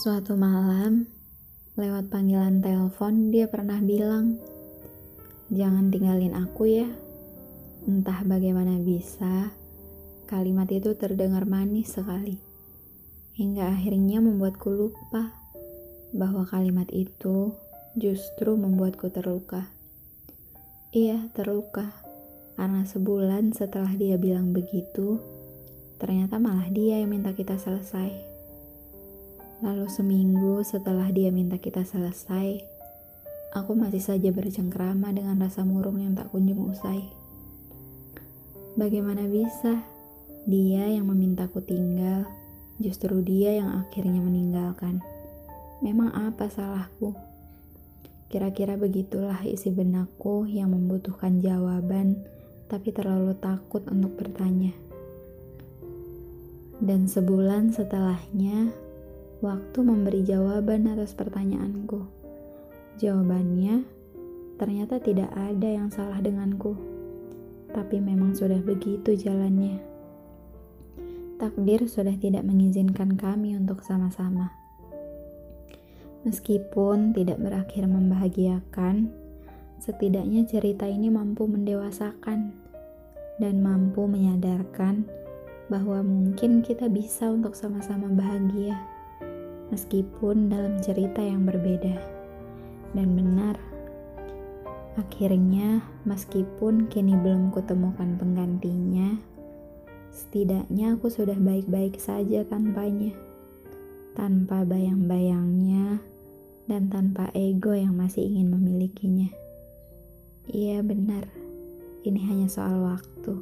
Suatu malam, lewat panggilan telepon, dia pernah bilang, "Jangan tinggalin aku ya." Entah bagaimana bisa, kalimat itu terdengar manis sekali, hingga akhirnya membuatku lupa bahwa kalimat itu justru membuatku terluka. Iya, terluka karena sebulan setelah dia bilang begitu, ternyata malah dia yang minta kita selesai. Lalu seminggu setelah dia minta kita selesai, aku masih saja bercengkrama dengan rasa murung yang tak kunjung usai. Bagaimana bisa dia yang memintaku tinggal, justru dia yang akhirnya meninggalkan? Memang apa salahku? Kira-kira begitulah isi benakku yang membutuhkan jawaban, tapi terlalu takut untuk bertanya. Dan sebulan setelahnya, waktu memberi jawaban atas pertanyaanku. Jawabannya ternyata tidak ada yang salah denganku, tapi memang sudah begitu jalannya. Takdir sudah tidak mengizinkan kami untuk sama-sama. Meskipun tidak berakhir membahagiakan, setidaknya cerita ini mampu mendewasakan dan mampu menyadarkan bahwa mungkin kita bisa untuk sama-sama bahagia meskipun dalam cerita yang berbeda. Dan benar, akhirnya meskipun kini belum kutemukan penggantinya, setidaknya aku sudah baik-baik saja tanpanya. Tanpa bayang-bayangnya dan tanpa ego yang masih ingin memilikinya. Iya benar, ini hanya soal waktu.